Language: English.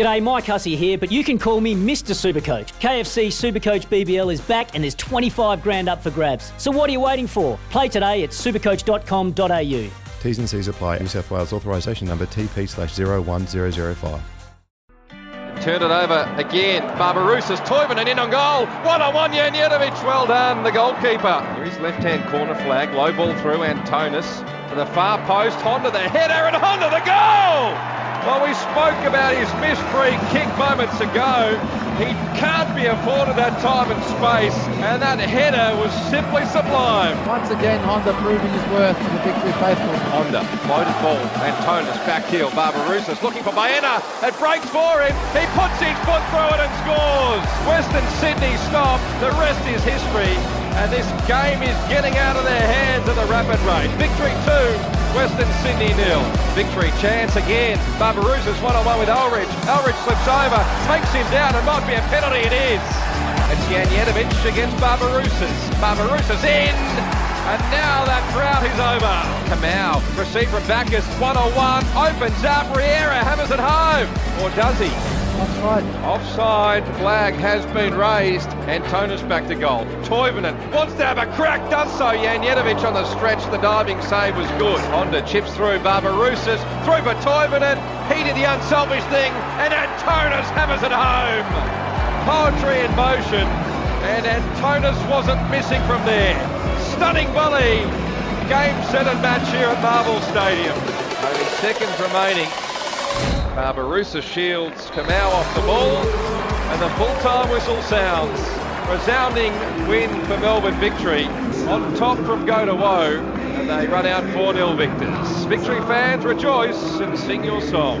G'day, Mike Hussey here, but you can call me Mr. Supercoach. KFC Supercoach BBL is back and there's 25 grand up for grabs. So what are you waiting for? Play today at supercoach.com.au. T's and C's apply. New South Wales authorisation number TP slash 01005. Turn it over again. Barbarouses, Toivonen in on goal. One on one, Janjetovic. Well done, the goalkeeper. Here's left hand corner flag. Low ball through. Antonis to the far post. Honda the header and Honda the goal. Well, we spoke about his missed free kick moments ago. He can't be afforded that time and space, and that header was simply sublime. Once again, Honda proving his worth to the victory faithful. Honda, loaded ball, Antonis back heel, Barbarouses looking for Baena, it breaks for him, he puts his foot through it and scores! Western Sydney stop, the rest is history, and this game is getting out of their hands at a rapid rate. Victory two, Western Sydney nil. Victory chance again. Barbarouses one on one with Ulrich. Ulrich slips over, takes him down, It might be a penalty. It is. It's Janjetovic against Barbarouses. Barbarouses in. And now that drought is over. Kamau, receive from Baccus, one on one, opens up, Riera hammers it home. Or does he? Offside. Offside flag has been raised. Antonis back to goal. Toivonen wants to have a crack, does so. Janjetovic on the stretch. The diving save was good. Honda chips through Barbarouses. Through for Toivonen. He did the unselfish thing. And Antonis hammers it home. Poetry in motion. And Antonis wasn't missing from there. Stunning volley. Game, set and match here at Marvel Stadium. Only seconds remaining. Barbarouses shields Kamau off the ball, and the full-time whistle sounds. Resounding win for Melbourne victory. On top from Go to Woe, and they run out 4-0 victors. Victory fans rejoice and sing your song.